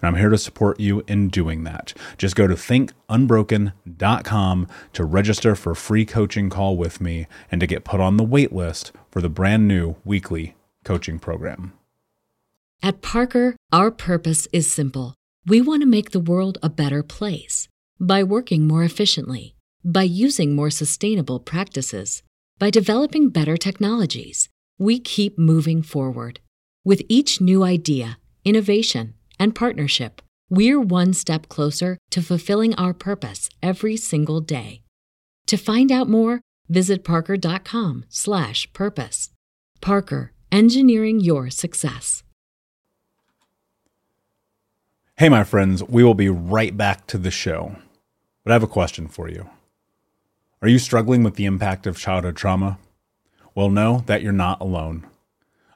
and I'm here to support you in doing that. Just go to thinkunbroken.com to register for a free coaching call with me and to get put on the wait list for the brand new weekly coaching program. At Parker, our purpose is simple. We want to make the world a better place by working more efficiently, by using more sustainable practices, by developing better technologies. We keep moving forward. With each new idea, innovation, and partnership, we're one step closer to fulfilling our purpose every single day. To find out more, visit parker.com/purpose. Parker, engineering your success. Hey my friends, we will be right back to the show. But I have a question for you. Are you struggling with the impact of childhood trauma? Well, know that you're not alone.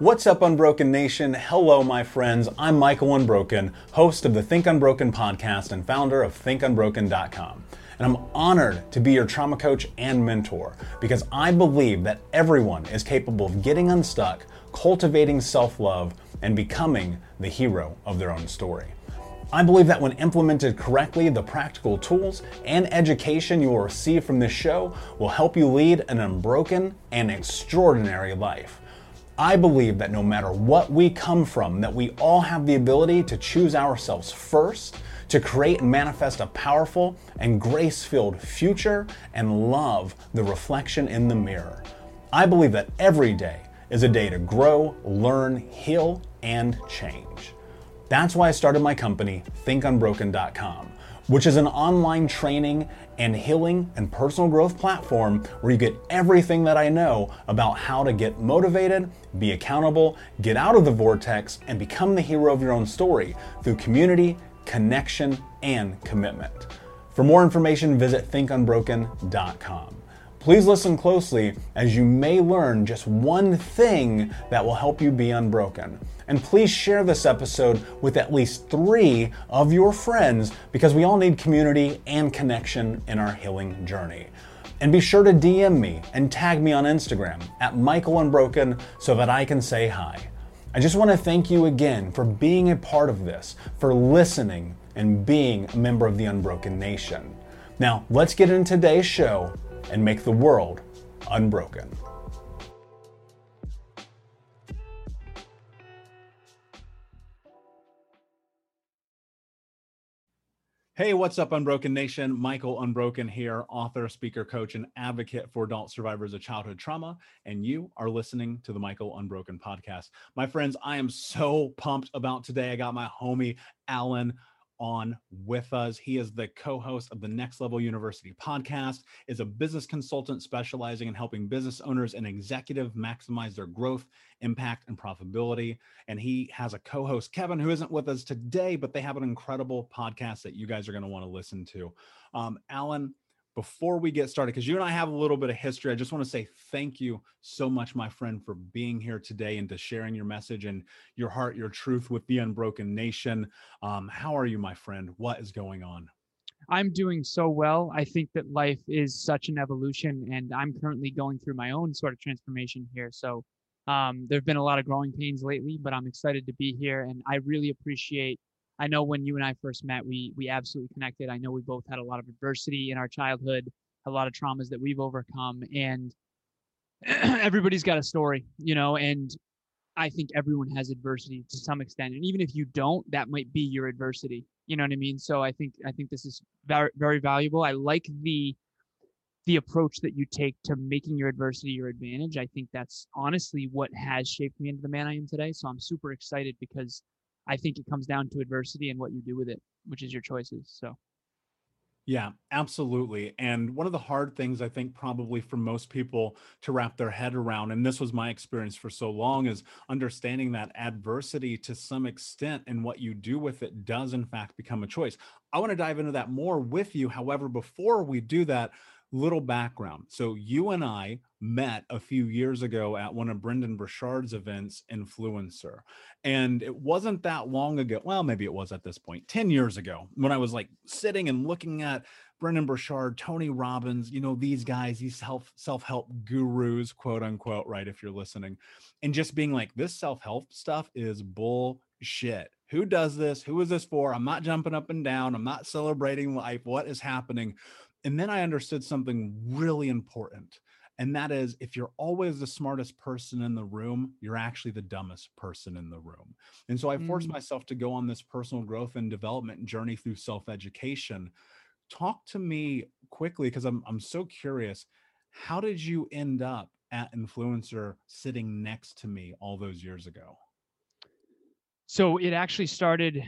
What's up, Unbroken Nation? Hello, my friends. I'm Michael Unbroken, host of the Think Unbroken podcast and founder of ThinkUnbroken.com. And I'm honored to be your trauma coach and mentor because I believe that everyone is capable of getting unstuck, cultivating self love, and becoming the hero of their own story. I believe that when implemented correctly, the practical tools and education you will receive from this show will help you lead an unbroken and extraordinary life. I believe that no matter what we come from, that we all have the ability to choose ourselves first, to create and manifest a powerful and grace-filled future and love the reflection in the mirror. I believe that every day is a day to grow, learn, heal, and change. That's why I started my company, thinkunbroken.com, which is an online training and healing and personal growth platform where you get everything that I know about how to get motivated, be accountable, get out of the vortex, and become the hero of your own story through community, connection, and commitment. For more information, visit thinkunbroken.com. Please listen closely as you may learn just one thing that will help you be unbroken. And please share this episode with at least three of your friends because we all need community and connection in our healing journey. And be sure to DM me and tag me on Instagram at Michael Unbroken so that I can say hi. I just want to thank you again for being a part of this, for listening, and being a member of the Unbroken Nation. Now, let's get into today's show and make the world unbroken. Hey, what's up, Unbroken Nation? Michael Unbroken here, author, speaker, coach, and advocate for adult survivors of childhood trauma. And you are listening to the Michael Unbroken podcast. My friends, I am so pumped about today. I got my homie, Alan, on with us. He is the co-host of the Next Level University podcast, is a business consultant specializing in helping business owners and executive maximize their growth, impact, and profitability. And he has a co-host, Kevin, who isn't with us today, but they have an incredible podcast that you guys are going to want to listen to. Um, Alan, before we get started, because you and I have a little bit of history, I just want to say thank you so much, my friend, for being here today and to sharing your message and your heart, your truth with the unbroken nation. Um, how are you, my friend? What is going on? I'm doing so well. I think that life is such an evolution, and I'm currently going through my own sort of transformation here. So um, there have been a lot of growing pains lately, but I'm excited to be here, and I really appreciate I know when you and I first met, we we absolutely connected. I know we both had a lot of adversity in our childhood, a lot of traumas that we've overcome, and everybody's got a story, you know. And I think everyone has adversity to some extent, and even if you don't, that might be your adversity. You know what I mean? So I think I think this is very very valuable. I like the the approach that you take to making your adversity your advantage. I think that's honestly what has shaped me into the man I am today. So I'm super excited because I think it comes down to adversity and what you do with it, which is your choices. So. Yeah, absolutely. And one of the hard things I think probably for most people to wrap their head around, and this was my experience for so long, is understanding that adversity to some extent and what you do with it does in fact become a choice. I want to dive into that more with you. However, before we do that, little background. So you and I met a few years ago at one of Brendon Burchard's events, Influencer. And it wasn't that long ago. Well, maybe it was at this point, 10 years ago, when I was like sitting and looking at Brendon Burchard, Tony Robbins, you know, these guys, these self self-help gurus, quote unquote, right? If you're listening, and just being like, this self-help stuff is bullshit. Who does this? Who is this for? I'm not jumping up and down. I'm not celebrating life. What is happening? And then I understood something really important. And that is if you're always the smartest person in the room, you're actually the dumbest person in the room. And so I forced mm. myself to go on this personal growth and development journey through self education. Talk to me quickly because I'm, I'm so curious. How did you end up at Influencer sitting next to me all those years ago? So it actually started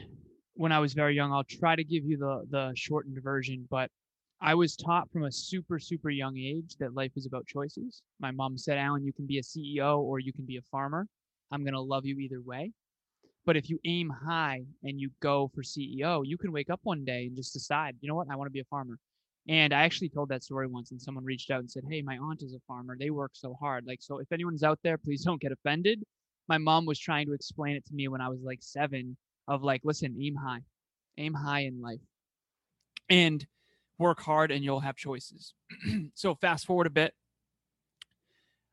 when I was very young. I'll try to give you the the shortened version, but I was taught from a super, super young age that life is about choices. My mom said, Alan, you can be a CEO or you can be a farmer. I'm going to love you either way. But if you aim high and you go for CEO, you can wake up one day and just decide, you know what, I want to be a farmer. And I actually told that story once, and someone reached out and said, Hey, my aunt is a farmer. They work so hard. Like, so if anyone's out there, please don't get offended. My mom was trying to explain it to me when I was like seven of like, listen, aim high, aim high in life. And work hard and you'll have choices. so fast forward a bit.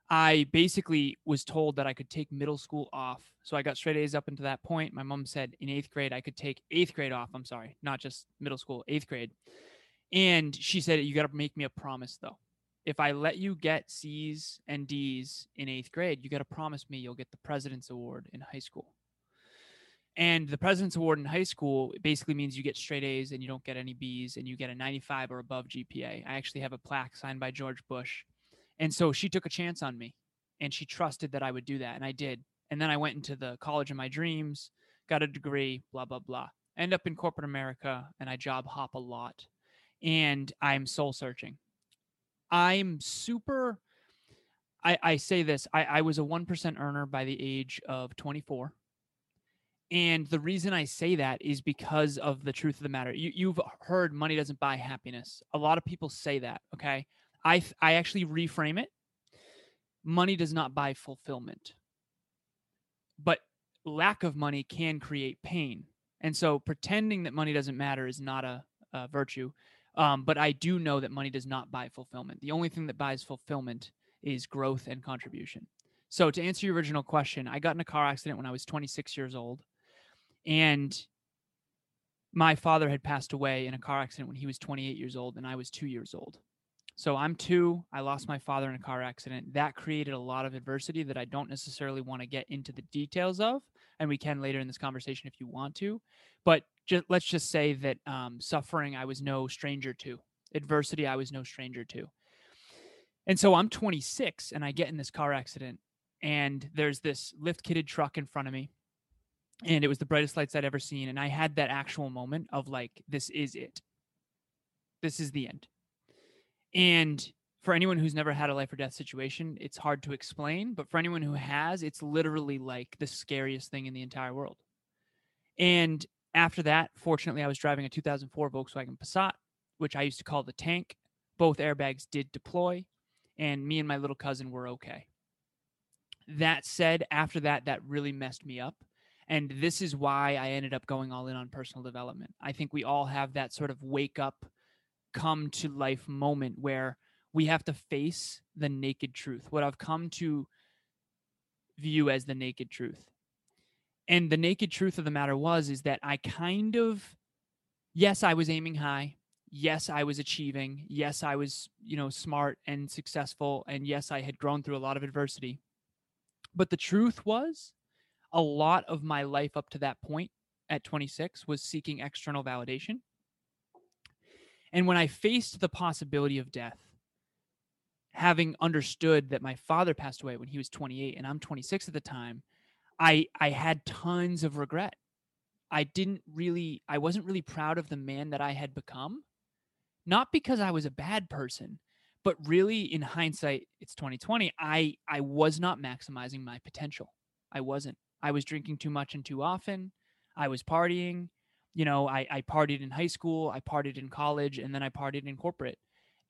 I basically was told that I could take middle school off. So I got straight A's up until that point. My mom said in eighth grade I could take eighth grade off. I'm sorry, not just middle school, eighth grade. And she said, You got to make me a promise though. If I let you get C's and D's in eighth grade, you got to promise me you'll get the President's Award in high school. And the President's Award in high school basically means you get straight A's and you don't get any B's and you get a 95 or above GPA. I actually have a plaque signed by George Bush. And so she took a chance on me and she trusted that I would do that. And I did. And then I went into the college of my dreams, got a degree, blah, blah, blah. end up in corporate America and I job hop a lot. And I'm soul searching. I'm super. I, I say this I, I was a 1% earner by the age of 24 and the reason I say that is because of the truth of the matter. You, you've heard money doesn't buy happiness. A lot of people say that. Okay. I, I actually reframe it. Money does not buy fulfillment, but lack of money can create pain. And so pretending that money doesn't matter is not a, a virtue. Um, but I do know that money does not buy fulfillment. The only thing that buys fulfillment is growth and contribution. So to answer your original question, I got in a car accident when I was 26 years old. And my father had passed away in a car accident when he was 28 years old and I was two years old. So I'm two. I lost my father in a car accident. That created a lot of adversity that I don't necessarily want to get into the details of. And we can later in this conversation if you want to. But just, let's just say that um, suffering I was no stranger to, adversity I was no stranger to. And so I'm 26 and I get in this car accident and there's this lift kitted truck in front of me and it was the brightest lights I'd ever seen. And I had that actual moment of like, this is it. This is the end. And for anyone who's never had a life or death situation, it's hard to explain. But for anyone who has, it's literally like the scariest thing in the entire world. And after that, fortunately, I was driving a 2004 Volkswagen Passat, which I used to call the tank. Both airbags did deploy, and me and my little cousin were okay. That said, after that, that really messed me up. And this is why I ended up going all in on personal development. I think we all have that sort of wake up, come to life moment where we have to face the naked truth, what I've come to view as the naked truth. And the naked truth of the matter was is that I kind of yes, I was aiming high. Yes, I was achieving. Yes, I was, you know, smart and successful and yes, I had grown through a lot of adversity. But the truth was a lot of my life up to that point at 26 was seeking external validation. And when I faced the possibility of death, having understood that my father passed away when he was 28 and I'm 26 at the time, I I had tons of regret. I didn't really I wasn't really proud of the man that I had become. Not because I was a bad person, but really in hindsight, it's 2020, I I was not maximizing my potential. I wasn't. I was drinking too much and too often. I was partying. You know, I, I partied in high school, I partied in college, and then I partied in corporate.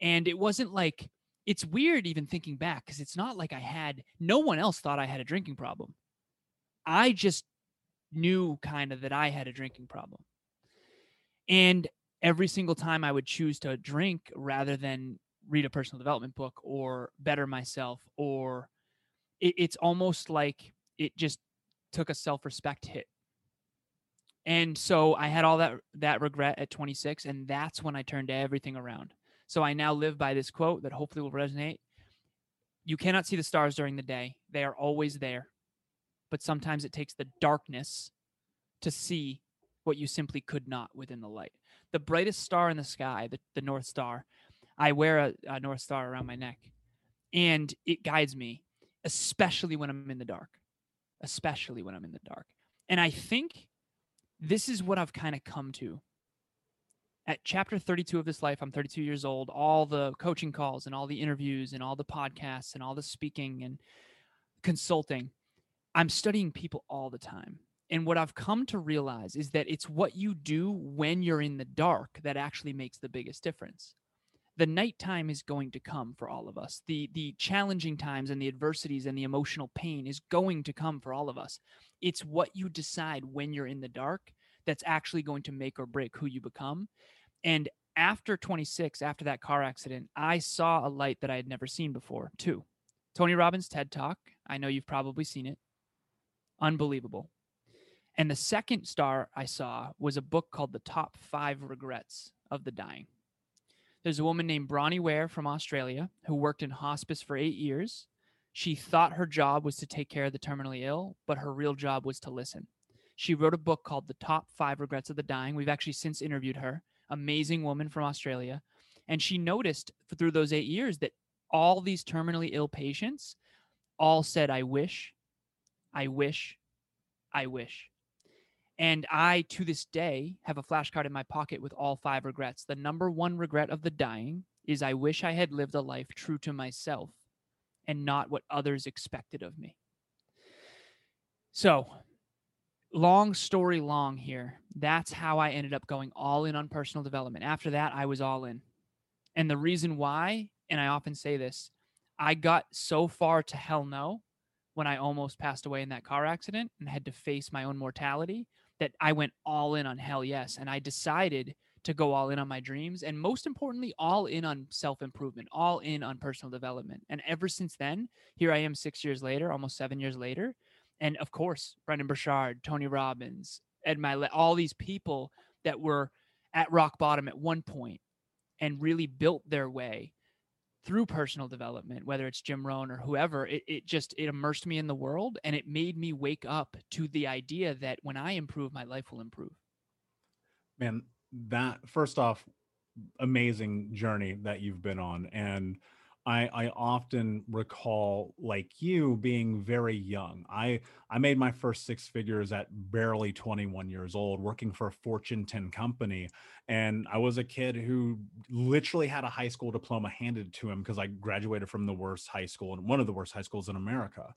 And it wasn't like, it's weird even thinking back because it's not like I had, no one else thought I had a drinking problem. I just knew kind of that I had a drinking problem. And every single time I would choose to drink rather than read a personal development book or better myself, or it, it's almost like it just took a self-respect hit. And so I had all that that regret at 26 and that's when I turned everything around. So I now live by this quote that hopefully will resonate. You cannot see the stars during the day. They are always there. But sometimes it takes the darkness to see what you simply could not within the light. The brightest star in the sky, the, the North Star, I wear a, a North Star around my neck and it guides me, especially when I'm in the dark especially when I'm in the dark. And I think this is what I've kind of come to. At chapter 32 of this life, I'm 32 years old. All the coaching calls and all the interviews and all the podcasts and all the speaking and consulting, I'm studying people all the time. And what I've come to realize is that it's what you do when you're in the dark that actually makes the biggest difference the nighttime is going to come for all of us. The the challenging times and the adversities and the emotional pain is going to come for all of us. It's what you decide when you're in the dark that's actually going to make or break who you become. And after 26, after that car accident, I saw a light that I had never seen before, too. Tony Robbins TED Talk. I know you've probably seen it. Unbelievable. And the second star I saw was a book called The Top Five Regrets of the Dying. There's a woman named Bronnie Ware from Australia who worked in hospice for eight years. She thought her job was to take care of the terminally ill, but her real job was to listen. She wrote a book called The Top Five Regrets of the Dying. We've actually since interviewed her, amazing woman from Australia. And she noticed through those eight years that all these terminally ill patients all said, I wish, I wish, I wish. And I, to this day, have a flashcard in my pocket with all five regrets. The number one regret of the dying is I wish I had lived a life true to myself and not what others expected of me. So, long story long here. That's how I ended up going all in on personal development. After that, I was all in. And the reason why, and I often say this, I got so far to hell no when I almost passed away in that car accident and had to face my own mortality that I went all in on hell yes. And I decided to go all in on my dreams and most importantly, all in on self improvement, all in on personal development. And ever since then, here I am six years later, almost seven years later. And of course, Brendon Burchard, Tony Robbins, Ed Mylett, all these people that were at rock bottom at one point and really built their way through personal development, whether it's Jim Rohn or whoever, it, it just it immersed me in the world and it made me wake up to the idea that when I improve, my life will improve. Man, that first off, amazing journey that you've been on. And I, I often recall like you being very young. I I made my first six figures at barely 21 years old, working for a Fortune 10 company. And I was a kid who literally had a high school diploma handed to him because I graduated from the worst high school and one of the worst high schools in America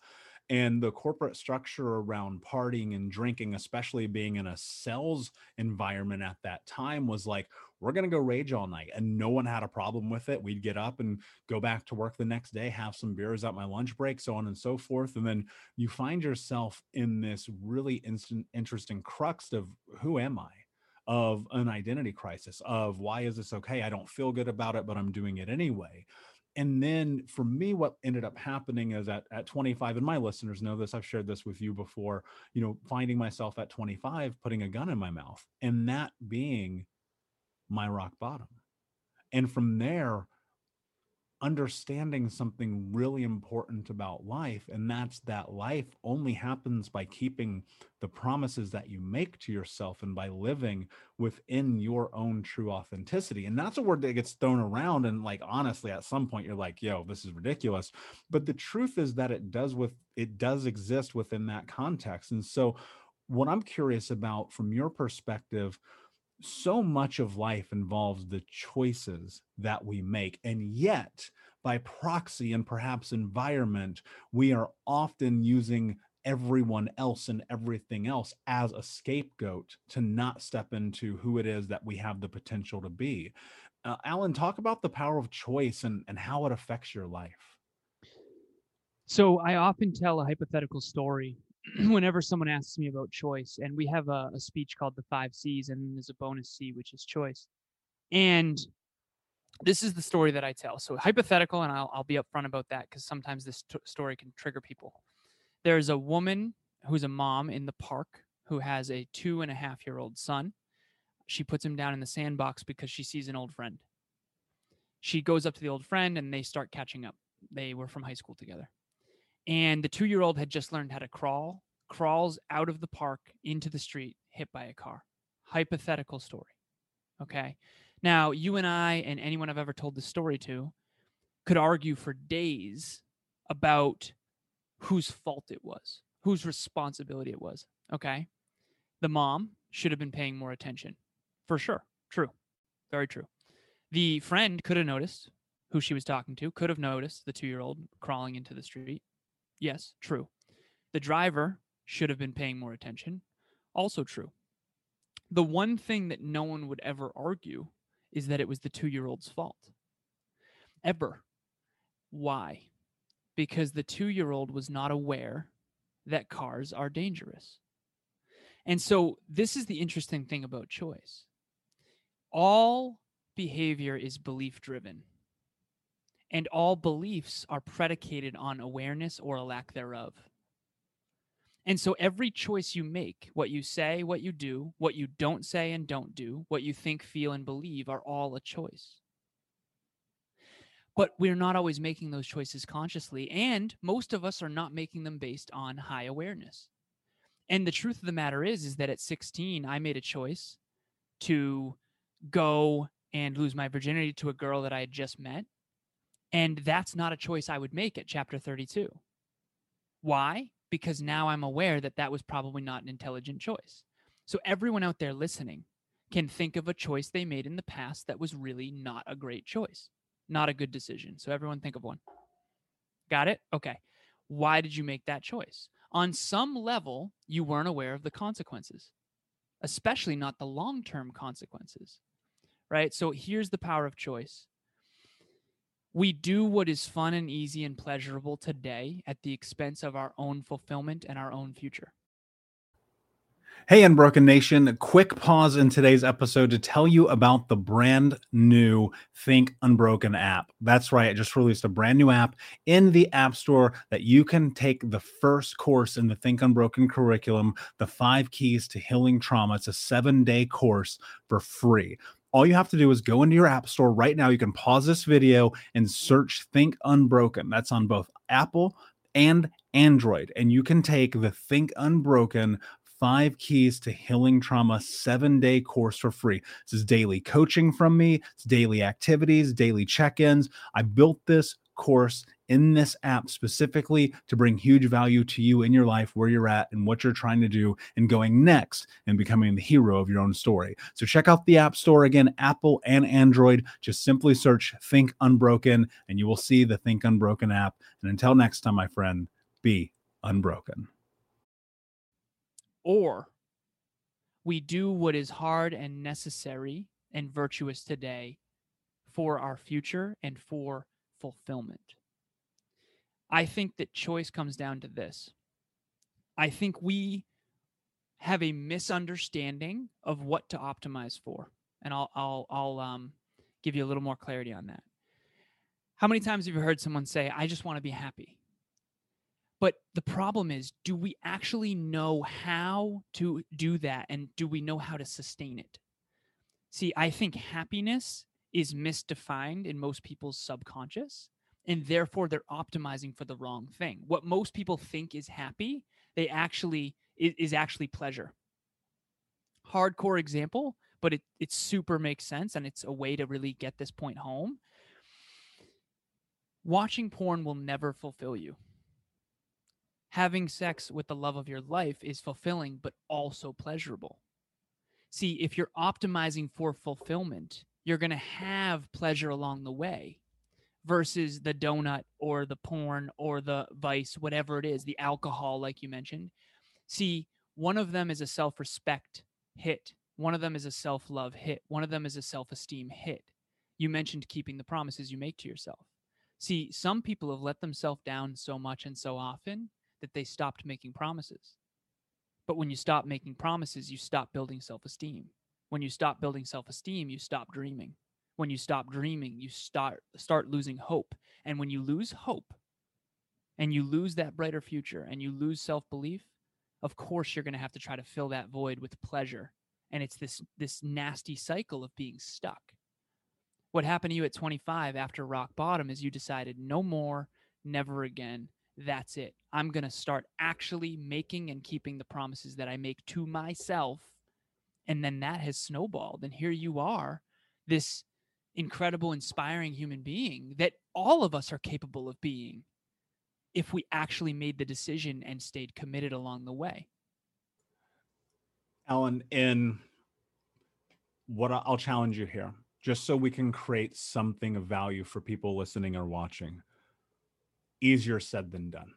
and the corporate structure around partying and drinking especially being in a sales environment at that time was like we're going to go rage all night and no one had a problem with it. We'd get up and go back to work the next day have some beers at my lunch break so on and so forth and then you find yourself in this really instant interesting crux of who am i? Of an identity crisis of why is this okay? I don't feel good about it but i'm doing it anyway. And then for me what ended up happening is at, at 25 and my listeners know this i've shared this with you before you know finding myself at 25 putting a gun in my mouth and that being my rock bottom. And from there understanding something really important about life and that's that life only happens by keeping the promises that you make to yourself and by living within your own true authenticity. And that's a word that gets thrown around and like honestly at some point you're like yo this is ridiculous. But the truth is that it does with it does exist within that context. And so what i'm curious about from your perspective so much of life involves the choices that we make. And yet, by proxy and perhaps environment, we are often using everyone else and everything else as a scapegoat to not step into who it is that we have the potential to be. Uh, Alan, talk about the power of choice and, and how it affects your life. So, I often tell a hypothetical story whenever someone asks me about choice, and we have a, a speech called the five C's, and there's a bonus C, which is choice. And this is the story that I tell. So hypothetical, and I'll, I'll be upfront about that because sometimes this t- story can trigger people. There's a woman who's a mom in the park who has a two and a half year old son. She puts him down in the sandbox because she sees an old friend. She goes up to the old friend and they start catching up. They were from high school together and the two year old had just learned how to crawl, crawls out of the park into the street, hit by a car. Hypothetical story. Okay. Now, you and I, and anyone I've ever told this story to, could argue for days about whose fault it was, whose responsibility it was. Okay. The mom should have been paying more attention. For sure. True. Very true. The friend could have noticed who she was talking to, could have noticed the two year old crawling into the street. Yes, true. The driver should have been paying more attention. Also true. The one thing that no one would ever argue is that it was the two year old's fault. Ever. Why? Because the two year old was not aware that cars are dangerous. And so, this is the interesting thing about choice. All behavior is belief driven and all beliefs are predicated on awareness or a lack thereof. And so every choice you make, what you say, what you do, what you don't say and don't do, what you think, feel, and believe are all a choice. But we're not always making those choices consciously. And most of us are not making them based on high awareness. And the truth of the matter is, is that at 16, I made a choice to go and lose my virginity to a girl that I had just met and that's not a choice I would make at chapter 32. Why? Because now I'm aware that that was probably not an intelligent choice. So everyone out there listening can think of a choice they made in the past that was really not a great choice, not a good decision. So everyone think of one. Got it? Okay. Why did you make that choice? On some level, you weren't aware of the consequences, especially not the long term consequences, right? So here's the power of choice we do what is fun and easy and pleasurable today at the expense of our own fulfillment and our own future. Hey, Unbroken Nation, a quick pause in today's episode to tell you about the brand new Think Unbroken app. That's right, I just released a brand new app in the App Store that you can take the first course in the Think Unbroken curriculum, The Five Keys to Healing Trauma. It's a seven day course for free all you have to do is go into your app store right now. You can pause this video and search Think Unbroken. That's on both Apple and Android. And you can take the Think Unbroken five keys to healing trauma seven day course for free. This is daily coaching from me, it's daily activities, daily check ins. I built this course in this app specifically to bring huge value to you in your life, where you're at, and what you're trying to do, and going next and becoming the hero of your own story. So check out the App Store again, Apple and Android. Just simply search Think Unbroken, and you will see the Think Unbroken app. And until next time, my friend, be unbroken. Or we do what is hard and necessary and virtuous today for our future and for fulfillment. I think that choice comes down to this. I think we have a misunderstanding of what to optimize for. And I'll I'll I'll um give you a little more clarity on that. How many times have you heard someone say, I just want to be happy? But the problem is, do we actually know how to do that? And do we know how to sustain it? See, I think happiness is misdefined in most people's subconscious and therefore they're optimizing for the wrong thing. What most people think is happy they actually is, actually pleasure. Hardcore example but it, it super makes sense and it's a way to really get this point home. Watching porn will never fulfill you. Having sex with the love of your life is fulfilling but also pleasurable. See if you're optimizing for fulfillment you're going to have pleasure along the way versus the donut or the porn or the vice, whatever it is, the alcohol, like you mentioned. See, one of them is a self respect hit, one of them is a self love hit, one of them is a self esteem hit. You mentioned keeping the promises you make to yourself. See, some people have let themselves down so much and so often that they stopped making promises. But when you stop making promises, you stop building self esteem. When you stop building self esteem, you stop dreaming. When you stop dreaming, you start start losing hope. And when you lose hope and you lose that brighter future and you lose self-belief, of course you're going to have to try to fill that void with pleasure. And it's this this nasty cycle of being stuck. What happened to you at 25 after rock bottom is you decided no more, never again. That's it. I'm going to start actually making and keeping the promises that I make to myself and then that has snowballed and here you are this incredible inspiring human being that all of us are capable of being if we actually made the decision and stayed committed along the way alan in what i'll challenge you here just so we can create something of value for people listening or watching easier said than done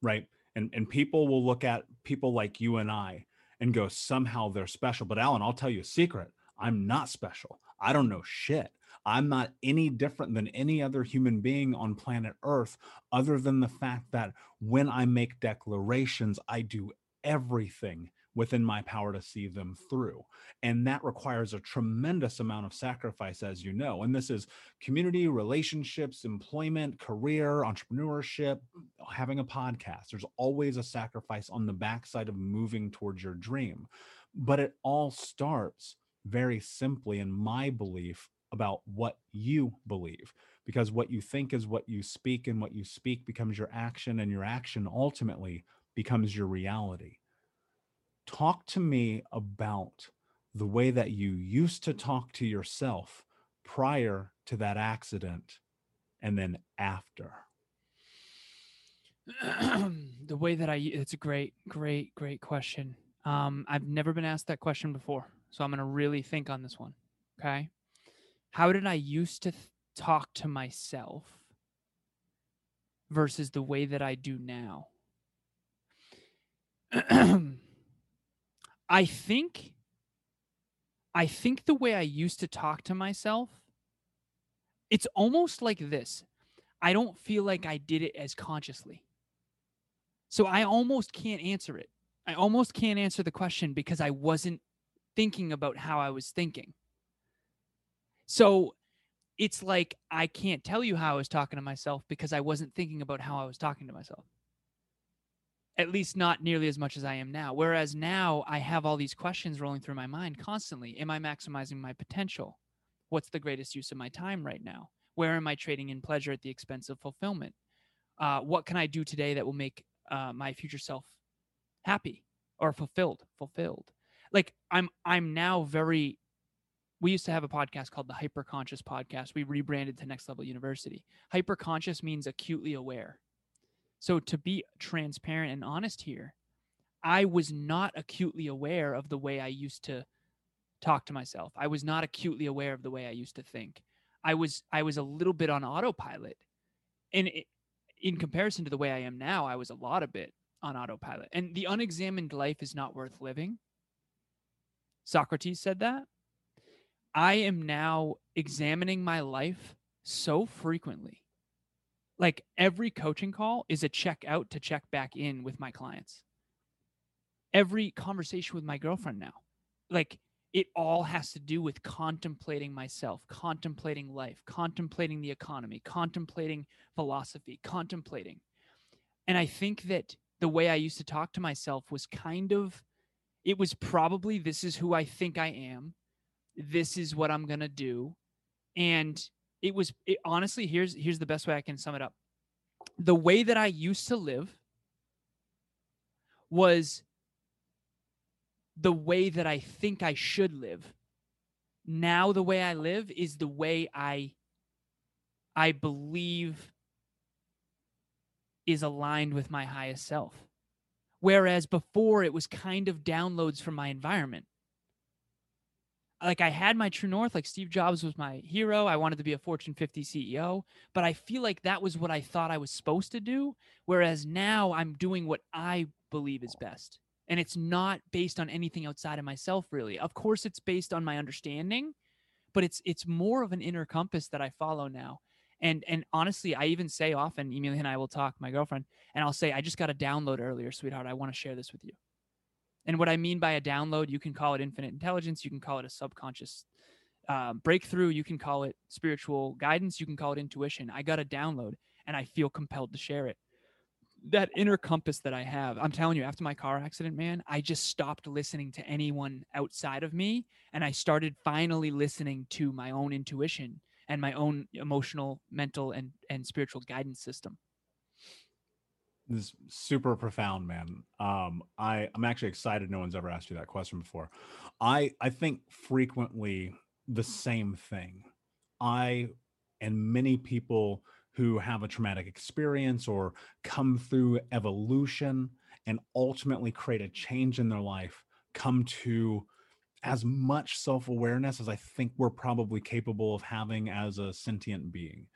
right and and people will look at people like you and i and go, somehow they're special. But Alan, I'll tell you a secret. I'm not special. I don't know shit. I'm not any different than any other human being on planet Earth, other than the fact that when I make declarations, I do everything within my power to see them through. And that requires a tremendous amount of sacrifice, as you know. And this is community, relationships, employment, career, entrepreneurship, having a podcast. There's always a sacrifice on the backside of moving towards your dream. But it all starts very simply, in my belief, about what you believe because what you think is what you speak and what you speak becomes your action and your action ultimately becomes your reality. Talk to me about the way that you used to talk to yourself prior to that accident and then after. The way that i it's a great great great question. Um, i've never been asked that question before so i'm going to really think on this one okay how did i used to th- talk to myself versus the way that i do now I think I think the way I used to talk to myself it's almost like this. I don't feel like I did it as consciously. So I almost can't answer it. I almost can't answer the question because I wasn't thinking about how I was thinking. So it's like I can't tell you how I was talking to myself because I wasn't thinking about how I was talking to myself at least not nearly as much as I am now. Whereas now I have all these questions rolling through my mind constantly. Am I maximizing my potential? What's the greatest use of my time right now? Where am I trading in pleasure at the expense of fulfillment? Uh, what can I do today that will make uh, my future self happy or fulfilled? Fulfilled. Like I'm, I'm now very we used to have a podcast called the Hyperconscious Podcast. We rebranded to Next Level University. Hyperconscious means acutely aware. So to be transparent and honest here, I was not acutely aware of the way I used to talk to myself. I was not acutely aware of the way I used to think. I was I was a little bit on autopilot. And it, in comparison to the way I am now, I was a lot of bit on autopilot. And the unexamined life is not worth living. Socrates said that. I am now examining my life so frequently. Like every coaching call is a check out to check back in with my clients. Every conversation with my girlfriend now, like it all has to do with contemplating myself, contemplating life, contemplating the economy, contemplating philosophy, contemplating. And I think that the way I used to talk to myself was kind of, it was probably this is who I think I am this is what I'm going to do. And it was it, honestly, here's here's the best way I can sum it up. The way that I used to live was the way that I think I should live. Now the way I live is the way I I believe is aligned with my highest self. Whereas before it was kind of downloads from my environment like I had my true north, like Steve Jobs was my hero. I wanted to be a Fortune 50 CEO, but I feel like that was what I thought I was supposed to do. Whereas now I'm doing what I believe is best. And it's not based on anything outside of myself, really. Of course, it's based on my understanding, but it's it's more of an inner compass that I follow now. And and honestly, I even say often, Emilia and I will talk, my girlfriend, and I'll say, I just got a download earlier, sweetheart. I want to share this with you. And what I mean by a download, you can call it infinite intelligence, you can call it a subconscious uh, breakthrough, you can call it spiritual guidance, you can call it intuition. I got a download and I feel compelled to share it. That inner compass that I have, I'm telling you, after my car accident, man, I just stopped listening to anyone outside of me. And I started finally listening to my own intuition and my own emotional, mental, and, and spiritual guidance system this super profound man. Um i i'm actually excited no one's ever asked you that question before. I i think frequently the same thing. I and many people who have a traumatic experience or come through evolution and ultimately create a change in their life come to as much self-awareness as i think we're probably capable of having as a sentient being.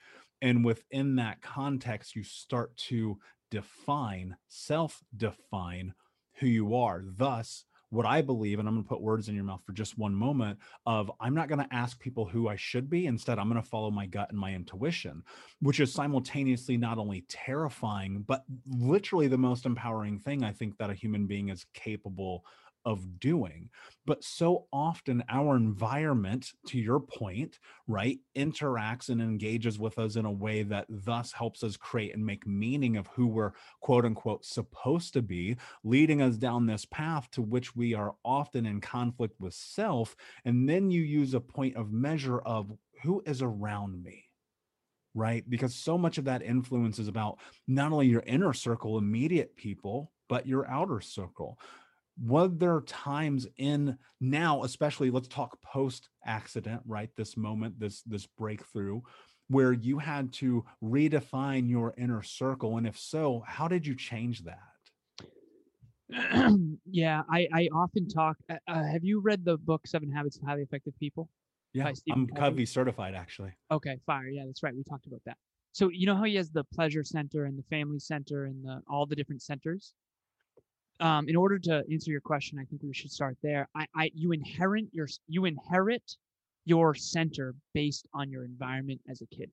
And within that context you start to define, self define who you are. Thus, what I believe, and I'm going to put words in your mouth for just one moment of I'm not going to ask people who I should be. Instead, I'm going to follow my gut and my intuition, which is simultaneously not only terrifying, but literally the most empowering thing I think that a human being is capable of doing. But so often our environment, to your point, right, interacts and engages with us in a way that thus helps us create and make meaning of who we're quote unquote supposed to be, leading us down this path to which we are often in conflict with self. And then you use a point of measure of who is around me right? Because so much of that influence is about not only your inner circle, immediate people, but your outer circle were there times in now especially let's talk post accident right this moment this this breakthrough where you had to redefine your inner circle and if so how did you change that? Yeah i i often talk uh, uh, have you read the book seven habits of highly effective people yeah i'm covey certified actually. Okay fire yeah that's right we talked about that. So you know how he has the pleasure center and the family center and the all the different centers um, in order to answer your question, I think we should start there. I, I, you inherit your, you inherit your center based on your environment as a kid.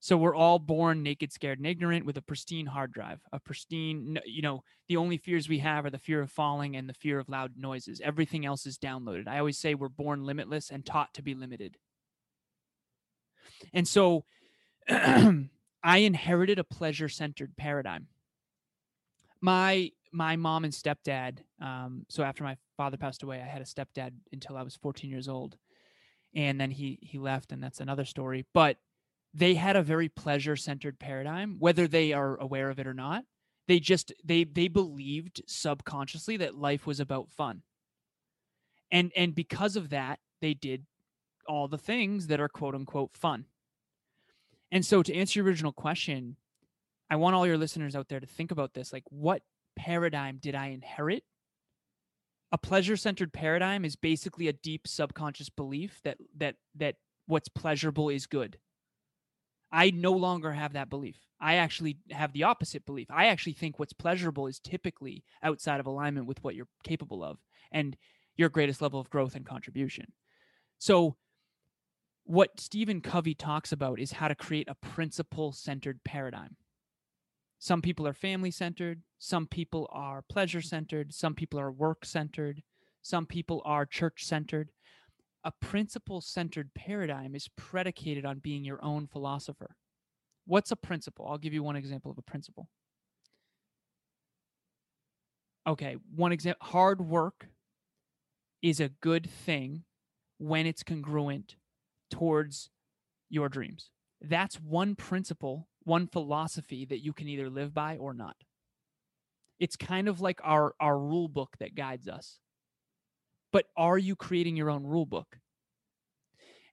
So we're all born naked, scared, and ignorant with a pristine hard drive, a pristine, you know, the only fears we have are the fear of falling and the fear of loud noises. Everything else is downloaded. I always say we're born limitless and taught to be limited. And so I inherited a pleasure centered paradigm. My my mom and stepdad. Um, so after my father passed away, I had a stepdad until I was 14 years old, and then he he left, and that's another story. But they had a very pleasure centered paradigm, whether they are aware of it or not. They just they they believed subconsciously that life was about fun, and and because of that, they did all the things that are quote unquote fun. And so to answer your original question, I want all your listeners out there to think about this. Like, what paradigm did I inherit? A pleasure-centered paradigm is basically a deep subconscious belief that that that what's pleasurable is good. I no longer have that belief. I actually have the opposite belief. I actually think what's pleasurable is typically outside of alignment with what you're capable of and your greatest level of growth and contribution. So, what Stephen Covey talks about is how to create a principle centered paradigm. Some people are family centered, some people are pleasure centered, some people are work centered, some people are church centered. A principle centered paradigm is predicated on being your own philosopher. What's a principle? I'll give you one example of a principle. Okay, one example hard work is a good thing when it's congruent towards your dreams. That's one principle, one philosophy that you can either live by or not. It's kind of like our our rule book that guides us. But are you creating your own rule book?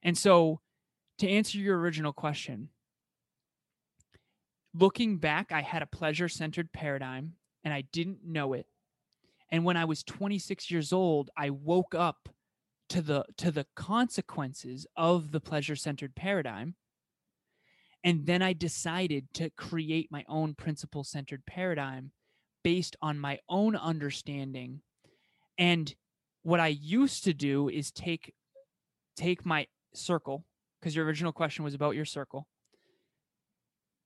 And so to answer your original question, looking back, I had a pleasure-centered paradigm and I didn't know it. And when I was 26 years old, I woke up to the to the consequences of the pleasure-centered paradigm and then I decided to create my own principle centered paradigm based on my own understanding. And what I used to do is take take my circle because your original question was about your circle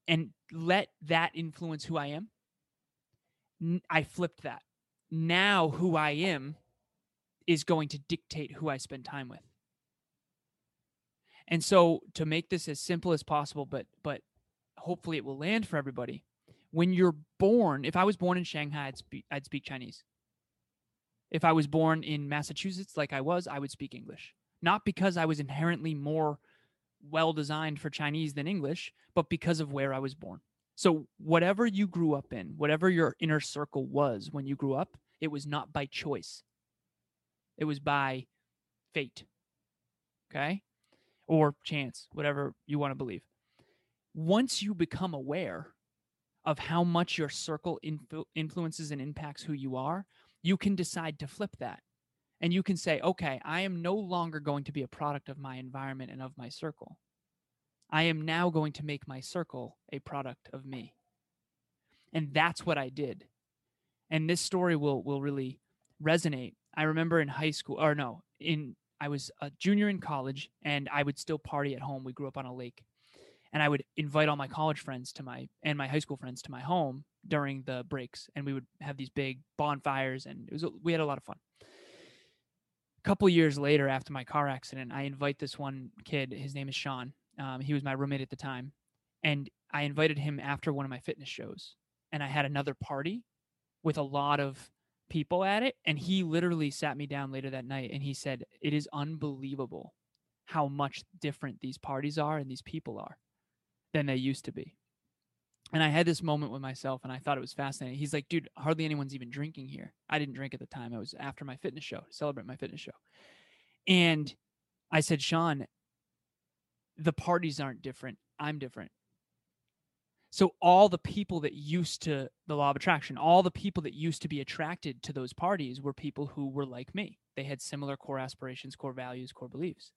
and let that influence who I am. I flipped that. Now who I am is going to dictate who I spend time with. And so to make this as simple as possible, but but hopefully it will land for everybody. When you're born, if I was born in Shanghai, I'd speak, I'd speak Chinese. If I was born in Massachusetts, like I was, I would speak English. Not because I was inherently more well designed for Chinese than English, but because of where I was born. So, whatever you grew up in, whatever your inner circle was when you grew up, it was not by choice, it was by fate. Okay or chance, whatever you want to believe. Once you become aware of how much your circle influ- influences and impacts who you are, you can decide to flip that. And you can say, okay, I am no longer going to be a product of my environment and of my circle. I am now going to make my circle a product of me. And that's what I did. And this story will will really resonate. I remember in high school or no, in I was a junior in college and I would still party at home. We grew up on a lake. And I would invite all my college friends to my and my high school friends to my home during the breaks and we would have these big bonfires and it was we had a lot of fun. A couple years later after my car accident, I invite this one kid, his name is Sean. Um, he was my roommate at the time. And I invited him after one of my fitness shows. And I had another party with a lot of people at it. And he literally sat me down later that night and he said, It is unbelievable how much different these parties are and these people are than they used to be. And I had this moment with myself and I thought it was fascinating. He's like, dude, hardly anyone's even drinking here. I didn't drink at the time. I was after my fitness show, celebrate my fitness show. And I said, Sean, the parties aren't different. I'm different. So all the people that used to the law of attraction, all the people that used to be attracted to those parties were people who were like me. They had similar core aspirations, core values, core beliefs.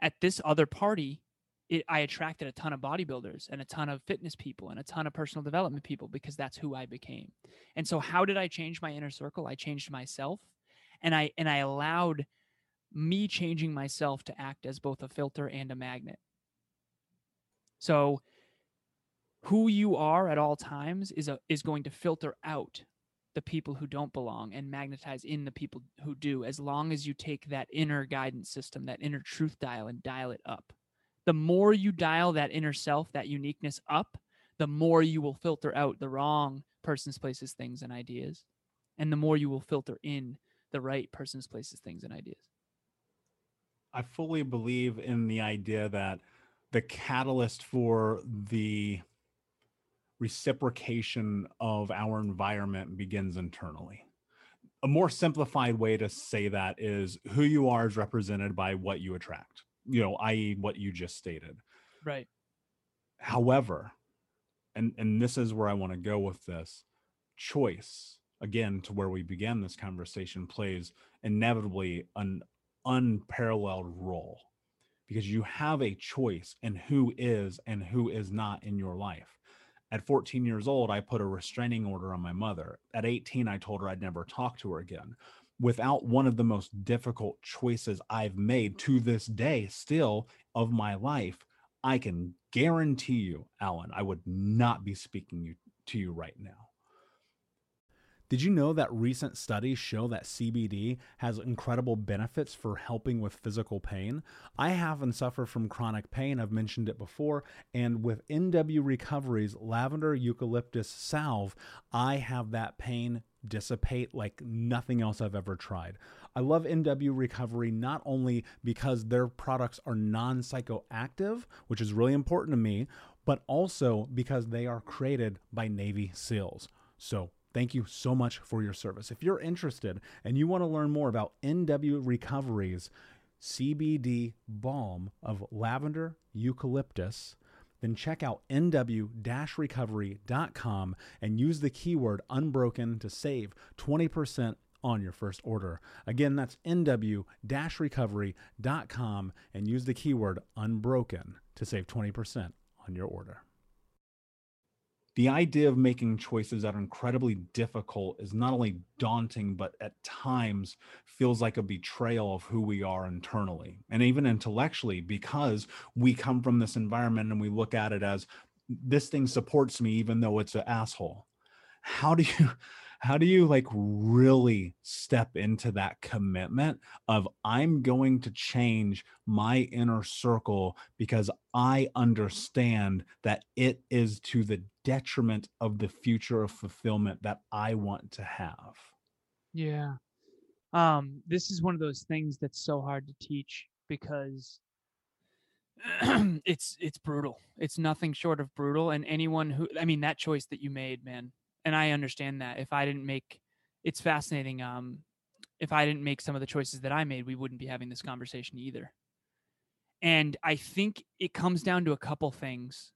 At this other party, it, I attracted a ton of bodybuilders and a ton of fitness people and a ton of personal development people because that's who I became. And so how did I change my inner circle? I changed myself and I and I allowed me changing myself to act as both a filter and a magnet. So who you are at all times is a is going to filter out the people who don't belong and magnetize in the people who do as long as you take that inner guidance system that inner truth dial and dial it up. The more you dial that inner self that uniqueness up the more you will filter out the wrong persons places things and ideas and the more you will filter in the right persons places things and ideas. I fully believe in the idea that the catalyst for the reciprocation of our environment begins internally. a more simplified way to say that is who you are is represented by what you attract, you know, i.e., what you just stated. Right. However, and and this is where I want to go with this choice again to where we began this conversation plays inevitably an unparalleled role because you have a choice in who is and who is not in your life. At 14 years old, I put a restraining order on my mother. At 18, I told her I'd never talk to her again. Without one of the most difficult choices I've made to this day, still of my life, I can guarantee you, Alan, I would not be speaking to you right now. Did you know that recent studies show that CBD has incredible benefits for helping with physical pain? I haven't suffered from chronic pain, I've mentioned it before, and with NW Recovery's lavender eucalyptus salve, I have that pain dissipate like nothing else I've ever tried. I love NW Recovery not only because their products are non psychoactive, which is really important to me, but also because they are created by Navy SEALs. So Thank you so much for your service. If you're interested and you want to learn more about NW Recovery's CBD balm of lavender eucalyptus, then check out nw recovery.com and use the keyword unbroken to save 20% on your first order. Again, that's nw recovery.com and use the keyword unbroken to save 20% on your order the idea of making choices that are incredibly difficult is not only daunting, but at times feels like a betrayal of who we are internally and even intellectually, because we come from this environment and we look at it as this thing supports me, even though it's an asshole. How do you? How do you like really step into that commitment of i'm going to change my inner circle because i understand that it is to the detriment of the future of fulfillment that i want to have yeah. Um this is one of those things that's so hard to teach because it's it's brutal. It's nothing short of brutal and anyone who i mean that choice that you made man and I understand that if I didn't make it's fascinating um if I didn't make some of the choices that I made we wouldn't be having this conversation either. And I think it comes down to a couple things.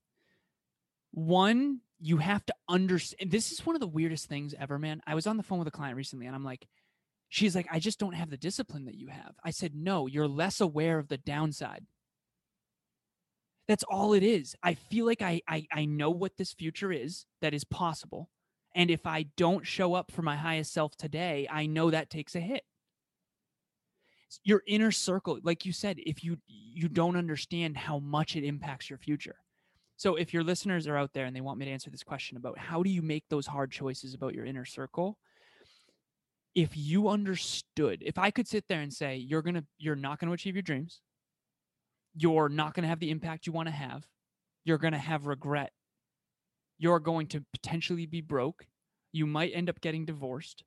One, you have to understand this is one of the weirdest things ever, man. I was on the phone with a client recently and I'm like she's like I just don't have the discipline that you have. I said, "No, you're less aware of the downside." That's all it is. I feel like I I I know what this future is that is possible. And if I don't show up for my highest self today, I know that takes a hit. Your inner circle, like you said, if you you don't understand how much it impacts your future. So if your listeners are out there and they want me to answer this question about how do you make those hard choices about your inner circle, if you understood, if I could sit there and say you're going to you're not going to achieve your dreams, you're not going to have the impact you want to have, you're going to have regret you're going to potentially be broke. You might end up getting divorced.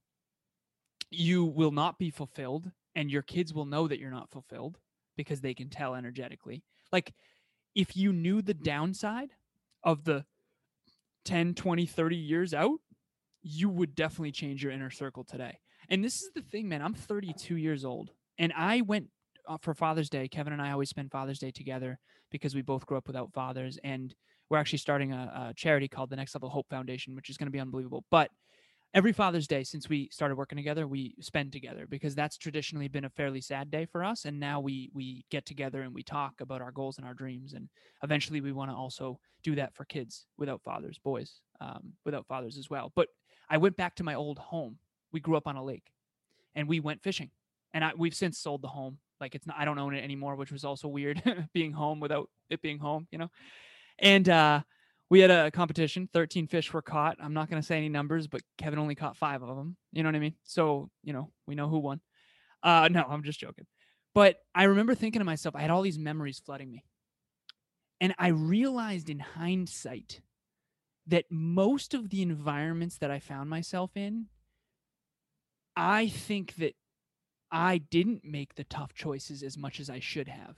You will not be fulfilled, and your kids will know that you're not fulfilled because they can tell energetically. Like, if you knew the downside of the 10, 20, 30 years out, you would definitely change your inner circle today. And this is the thing, man. I'm 32 years old, and I went uh, for Father's Day. Kevin and I always spend Father's Day together because we both grew up without fathers. And we're actually starting a, a charity called the Next Level Hope Foundation, which is going to be unbelievable. But every Father's Day since we started working together, we spend together because that's traditionally been a fairly sad day for us. And now we we get together and we talk about our goals and our dreams. And eventually, we want to also do that for kids without fathers, boys um, without fathers as well. But I went back to my old home. We grew up on a lake, and we went fishing. And I, we've since sold the home. Like it's not, I don't own it anymore, which was also weird being home without it being home, you know. And uh, we had a competition. 13 fish were caught. I'm not going to say any numbers, but Kevin only caught five of them. You know what I mean? So, you know, we know who won. Uh, no, I'm just joking. But I remember thinking to myself, I had all these memories flooding me. And I realized in hindsight that most of the environments that I found myself in, I think that I didn't make the tough choices as much as I should have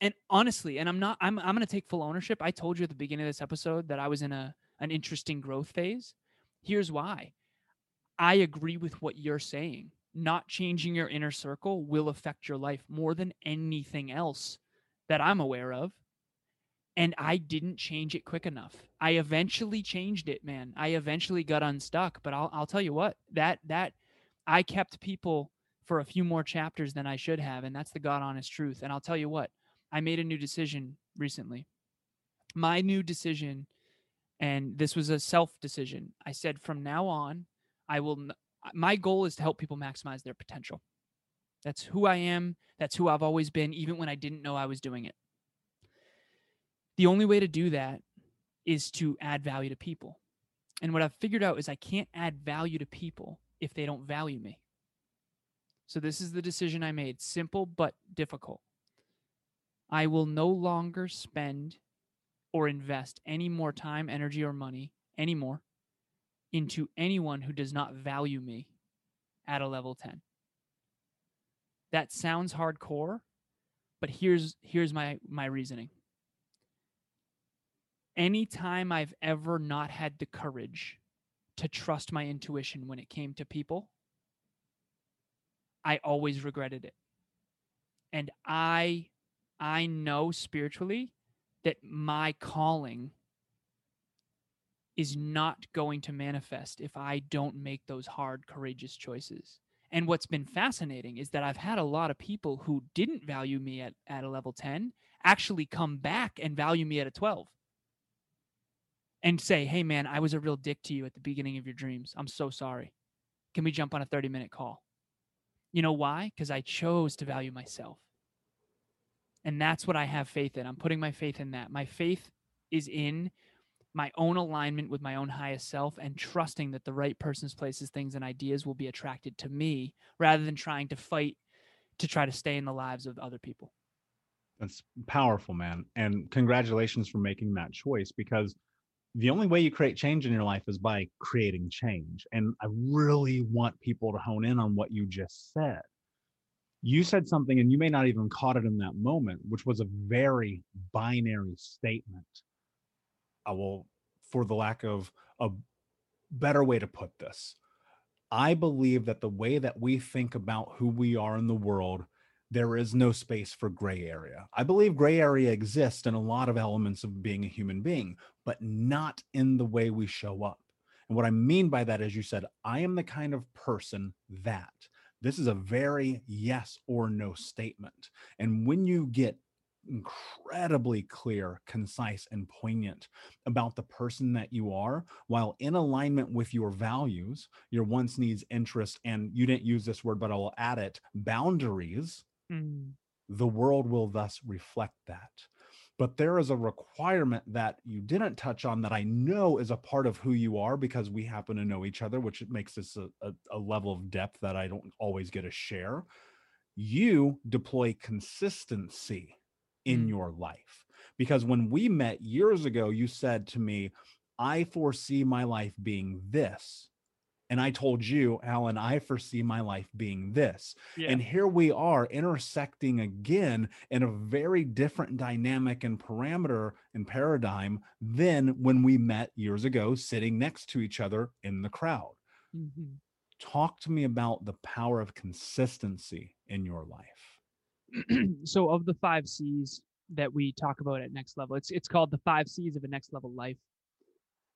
and honestly, and I'm not I'm I'm gonna take full ownership. I told you at the beginning of this episode that I was in a an interesting growth phase. Here's why. I agree with what you're saying. Not changing your inner circle will affect your life more than anything else that I'm aware of. And I didn't change it quick enough. I eventually changed it, man. I eventually got unstuck, but I'll I'll tell you what, that that I kept people for a few more chapters than I should have, and that's the God honest truth. And I'll tell you what, I made a new decision recently. My new decision, and this was a self decision. I said from now on, I will. My goal is to help people maximize their potential. That's who I am. That's who I've always been, even when I didn't know I was doing it. The only way to do that is to add value to people. And what I've figured out is I can't add value to people if they don't value me. So this is the decision I made simple but difficult. I will no longer spend or invest any more time, energy, or money anymore into anyone who does not value me at a level 10. That sounds hardcore, but here's here's my my reasoning. Anytime I've ever not had the courage to trust my intuition when it came to people, I always regretted it. And I I know spiritually that my calling is not going to manifest if I don't make those hard courageous choices. And what's been fascinating is that I've had a lot of people who didn't value me at, at a level 10 actually come back and value me at a 12 and say, hey, man, I was a real dick to you at the beginning of your dreams. I'm so sorry. Can we jump on a 30 minute call? You know why? Because I chose to value myself. And that's what I have faith in. I'm putting my faith in that. My faith is in my own alignment with my own highest self and trusting that the right person's places, things, and ideas will be attracted to me rather than trying to fight to try to stay in the lives of other people. That's powerful, man. And congratulations for making that choice because the only way you create change in your life is by creating change. And I really want people to hone in on what you just said. You said something, and you may not even caught it in that moment, which was a very binary statement. I will, for the lack of a better way to put this, I believe that the way that we think about who we are in the world there is no space for gray area. I believe gray area exists in a lot of elements of being a human being, but not in the way we show up. And what I mean by that is you said, I am the kind of person that. This is a very yes or no statement. And when you get incredibly clear, concise, and poignant about the person that you are, while in alignment with your values, your wants, needs, interests, and you didn't use this word, but I'll add it boundaries Mm. The world will thus reflect that. But there is a requirement that you didn't touch on that I know is a part of who you are because we happen to know each other, which makes this a, a, a level of depth that I don't always get to share. You deploy consistency in mm. your life. Because when we met years ago, you said to me, I foresee my life being this. And I told you, Alan, I foresee my life being this. Yeah. And here we are intersecting again in a very different dynamic and parameter and paradigm than when we met years ago, sitting next to each other in the crowd. Mm-hmm. Talk to me about the power of consistency in your life. so, of the five C's that we talk about at next level, it's it's called the five C's of a next level life.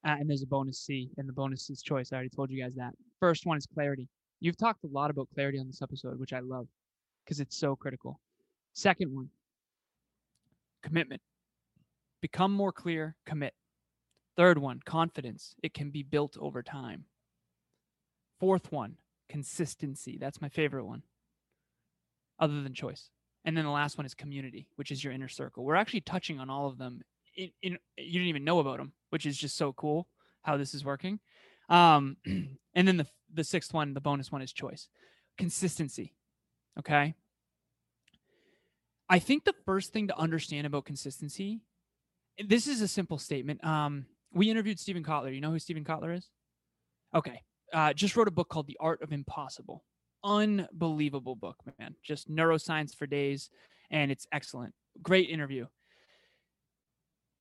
Uh, and there's a bonus C, and the bonus is choice. I already told you guys that. First one is clarity. You've talked a lot about clarity on this episode, which I love because it's so critical. Second one, commitment. Become more clear, commit. Third one, confidence. It can be built over time. Fourth one, consistency. That's my favorite one, other than choice. And then the last one is community, which is your inner circle. We're actually touching on all of them in, in, you didn't even know about them, which is just so cool how this is working. Um, and then the the sixth one, the bonus one is choice, consistency. Okay. I think the first thing to understand about consistency, this is a simple statement. Um, we interviewed Steven Kotler. You know who Steven Kotler is? Okay. Uh, just wrote a book called The Art of Impossible. Unbelievable book, man. Just neuroscience for days, and it's excellent. Great interview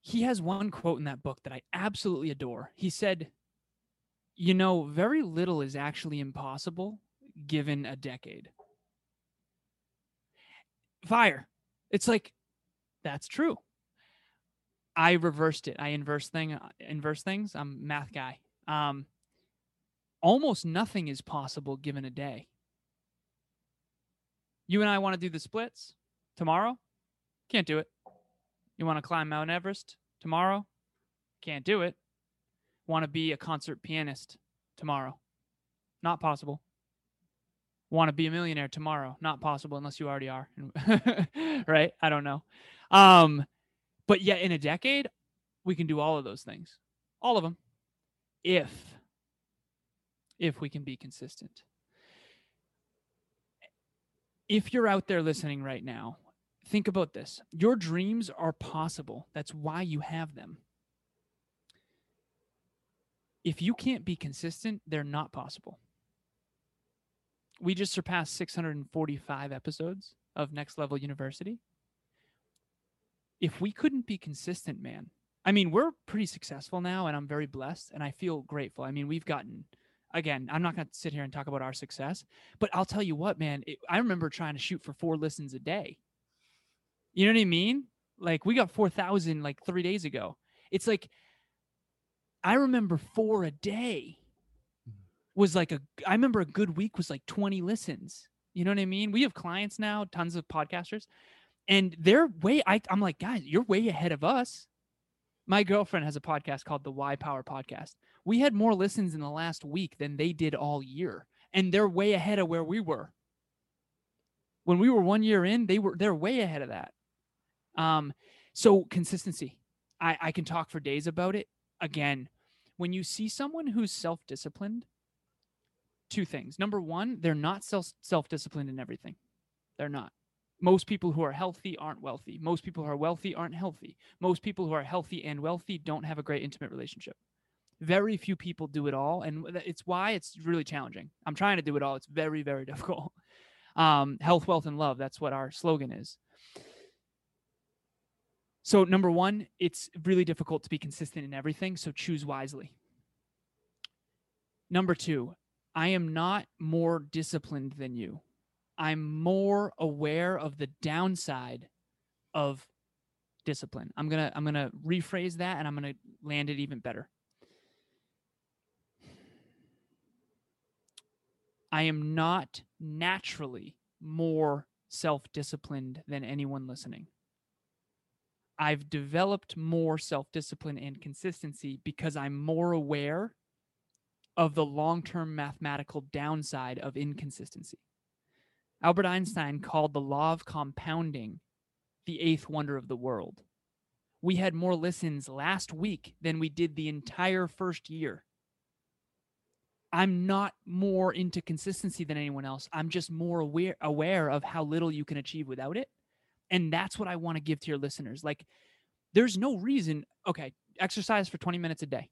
he has one quote in that book that I absolutely adore. He said, you know, very little is actually impossible given a decade. Fire. It's like that's true. I reversed it. I inverse thing inverse things. I'm math guy. Um almost nothing is possible given a day. You and I want to do the splits tomorrow? Can't do it. You want to climb Mount Everest tomorrow? Can't do it. Want to be a concert pianist tomorrow? Not possible. Want to be a millionaire tomorrow? Not possible unless you already are. right? I don't know. Um, but yet in a decade, we can do all of those things. All of them. If if we can be consistent. If you're out there listening right now, think about this. Your dreams are possible. That's why you have them. If you can't be consistent, they're not possible. We just surpassed 645 episodes of Next Level University. If we couldn't be consistent, man, I mean, we're pretty successful now, and I'm very blessed, and I feel grateful. I mean, we've gotten again, I'm not going to sit here and talk about our success, but I'll tell you what, man, it, I remember trying to shoot for four listens a day. You know what I mean? Like we got 4,000 like three days ago. It's like, I remember four a day was like a, I remember a good week was like 20 listens. You know what I mean? We have clients now, tons of podcasters, and they're way, I, I'm like, guys, you're way ahead of us. My girlfriend has a podcast called the Why Power Podcast we had more listens in the last week than they did all year and they're way ahead of where we were when we were one year in they were they're way ahead of that um so consistency. I i can talk for days about it. Again when you see someone who's self-disciplined two things. Number one they're not self self-disciplined in everything. They're not. Most people who are healthy aren't wealthy. Most people who are wealthy aren't healthy. Most people who are healthy and wealthy don't have a great intimate relationship. Very few people do it all and it's why it's really challenging. I'm trying to do it all. It's very very difficult. Um, health wealth and love that's what our slogan is so number one it's really difficult to be consistent in everything so choose wisely. Number two i am not more disciplined than you. I'm more aware of the downside of discipline. I'm gonna i'm gonna rephrase that and i'm gonna land it even better. I am not naturally more self disciplined than anyone listening. I've developed more self discipline and consistency because I'm more aware of the long term mathematical downside of inconsistency. Albert Einstein called the law of compounding the eighth wonder of the world. We had more listens last week than we did the entire first year. I'm not more into consistency than anyone else. I'm just more aware aware of how little you can achieve without it. And that's what I want to give to your listeners. Like there's no reason, okay, exercise for 20 minutes a day.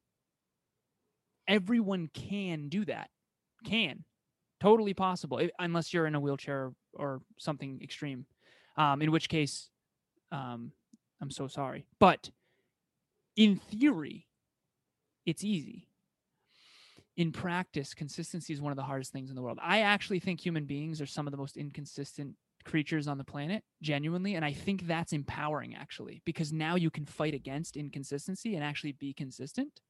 Everyone can do that. Can. Totally possible unless you're in a wheelchair or something extreme. Um, in which case um, I'm so sorry. But in theory, it's easy in practice, consistency is one of the hardest things in the world. I actually think human beings are some of the most inconsistent creatures on the planet, genuinely. And I think that's empowering, actually, because now you can fight against inconsistency and actually be consistent.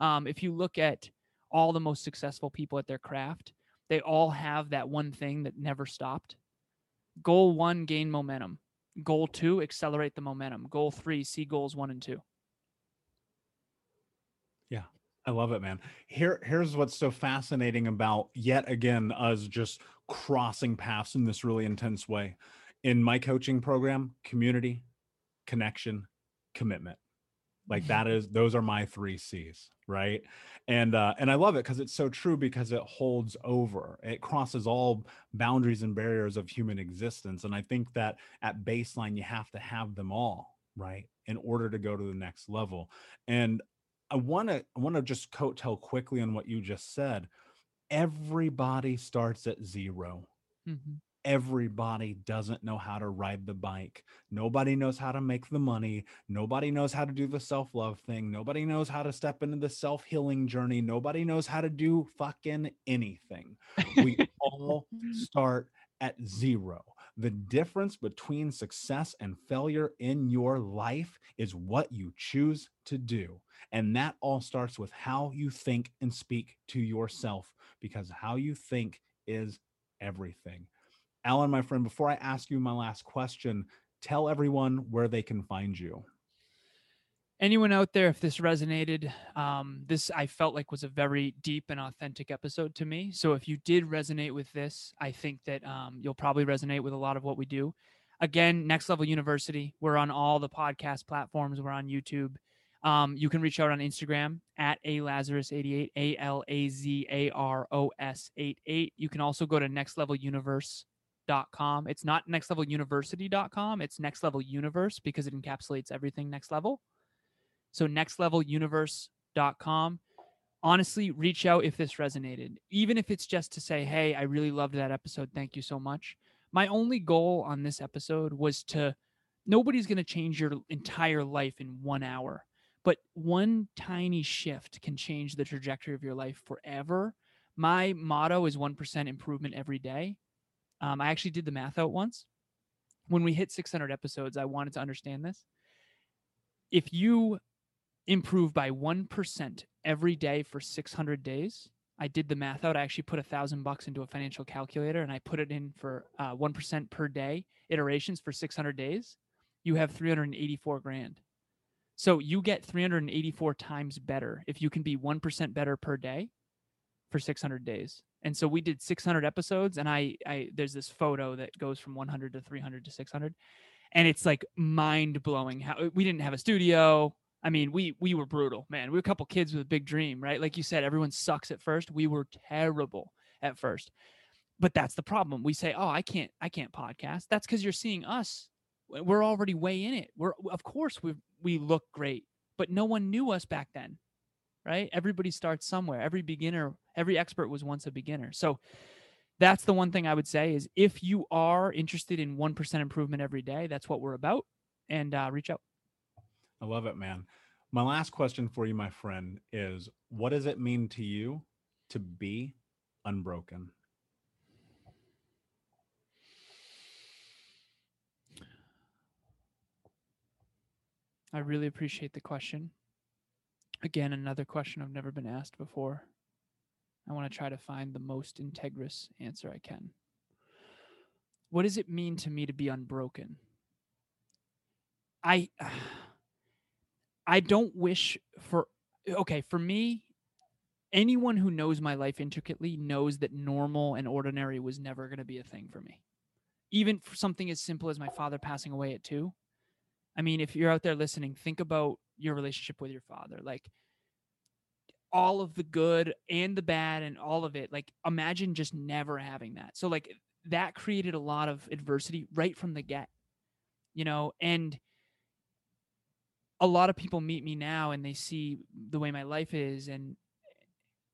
Um, if you look at all the most successful people at their craft, they all have that one thing that never stopped. Goal one, gain momentum. Goal two, accelerate the momentum. Goal three, see goals one and two. I love it, man. Here, here's what's so fascinating about yet again us just crossing paths in this really intense way. In my coaching program, community, connection, commitment. Like that is those are my three C's, right? And uh, and I love it because it's so true because it holds over. It crosses all boundaries and barriers of human existence. And I think that at baseline you have to have them all, right? In order to go to the next level. And I want to I want to just coat tell quickly on what you just said. Everybody starts at 0 mm-hmm. everybody doesn't know how to ride the bike. Nobody knows how to make the money. Nobody knows how to do the self love thing. Nobody knows how to step into the self healing journey. Nobody knows how to do fucking anything. We all start at zero. The difference between success and failure in your life is what you choose to do. And that all starts with how you think and speak to yourself because how you think is everything. Alan, my friend, before I ask you my last question, tell everyone where they can find you. Anyone out there, if this resonated, um, this I felt like was a very deep and authentic episode to me. So if you did resonate with this, I think that um, you'll probably resonate with a lot of what we do. Again, Next Level University. We're on all the podcast platforms. We're on YouTube. Um, you can reach out on Instagram at a Lazaros 88, A L A Z A R O S 88. You can also go to Next Level Universe. It's not nextleveluniversity.com. It's next level universe because it encapsulates everything next level. So nextleveluniverse.com. Honestly, reach out if this resonated, even if it's just to say, Hey, I really loved that episode. Thank you so much. My only goal on this episode was to nobody's going to change your entire life in one hour, but one tiny shift can change the trajectory of your life forever. My motto is 1% improvement every day. Um, I actually did the math out once. When we hit 600 episodes, I wanted to understand this. If you improve by 1% every day for 600 days, I did the math out. I actually put a thousand bucks into a financial calculator and I put it in for uh, 1% per day iterations for 600 days. You have 384 grand. So you get 384 times better if you can be 1% better per day for 600 days and so we did 600 episodes and I, I there's this photo that goes from 100 to 300 to 600 and it's like mind blowing how we didn't have a studio i mean we we were brutal man we were a couple kids with a big dream right like you said everyone sucks at first we were terrible at first but that's the problem we say oh i can't i can't podcast that's because you're seeing us we're already way in it we're of course we we look great but no one knew us back then right? Everybody starts somewhere. Every beginner, every expert was once a beginner. So that's the one thing I would say is if you are interested in 1% improvement every day, that's what we're about and uh, reach out. I love it, man. My last question for you, my friend, is what does it mean to you to be unbroken? I really appreciate the question. Again, another question I've never been asked before. I want to try to find the most integrous answer I can. What does it mean to me to be unbroken? I I don't wish for okay, for me anyone who knows my life intricately knows that normal and ordinary was never going to be a thing for me. Even for something as simple as my father passing away at 2. I mean, if you're out there listening, think about your relationship with your father like all of the good and the bad and all of it like imagine just never having that so like that created a lot of adversity right from the get you know and a lot of people meet me now and they see the way my life is and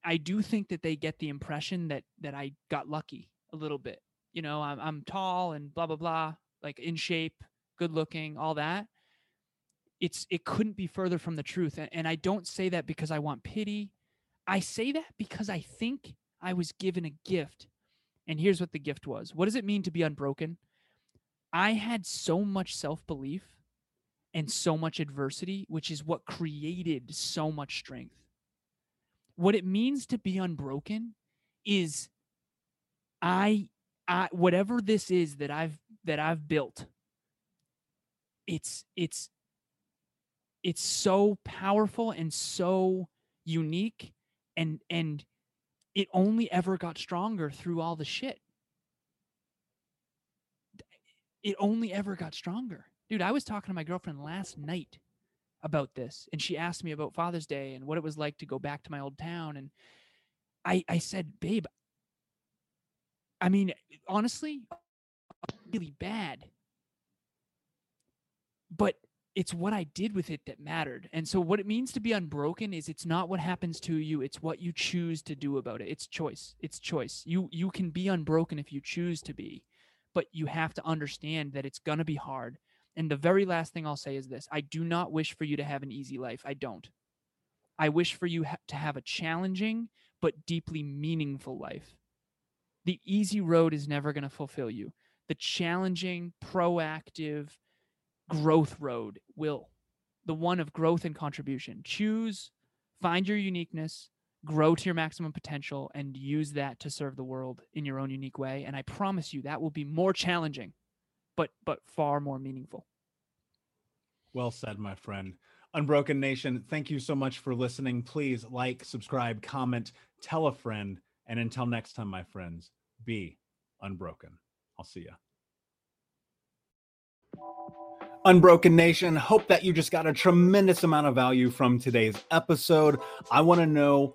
i do think that they get the impression that that i got lucky a little bit. You know i'm, I'm tall and blah blah blah like in shape good looking all that. It's it couldn't be further from the truth and, and i don't say that because i want pity. I say that because i think i was given a gift. And here's what the gift was. What does it mean to be unbroken? I had so much self-belief and so much adversity which is what created so much strength. What it means to be unbroken is i i whatever this is that i've that i've built it's it's it's so powerful and so unique and and it only ever got stronger through all the shit. It only ever got stronger dude i was talking to my girlfriend last night about this and she asked me about father's day and what it was like to go back to my old town and i i said babe i mean honestly really bad but it's what I did with it that mattered. And so what it means to be unbroken is it's not what happens to you, it's what you choose to do about it. It's choice. It's choice. You you can be unbroken if you choose to be. but you have to understand that it's going to be hard. And the very last thing I'll say is this I do not wish for you to have an easy life. I don't. I wish for you ha- to have a challenging but deeply meaningful life. The easy road is never going to fulfill you. The challenging, proactive growth road will. The one of growth and contribution. Choose, find your uniqueness, grow to your maximum potential, and use that to serve the world in your own unique way. And I promise you that will be more challenging, but but far more meaningful. Well said, my friend. Unbroken Nation, thank you so much for listening. Please like, subscribe, comment, tell a friend. And until next time, my friends, be unbroken. I'll see you. Unbroken Nation, hope that you just got a tremendous amount of value from today's episode. I want to know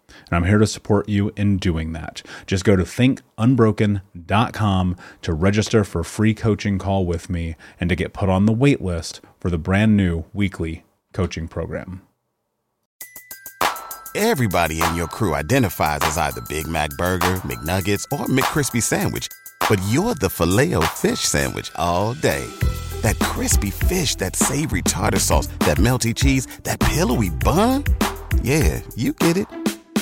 and I'm here to support you in doing that. Just go to thinkunbroken.com to register for a free coaching call with me and to get put on the wait list for the brand new weekly coaching program. Everybody in your crew identifies as either Big Mac Burger, McNuggets, or McCrispy Sandwich, but you're the filet fish Sandwich all day. That crispy fish, that savory tartar sauce, that melty cheese, that pillowy bun. Yeah, you get it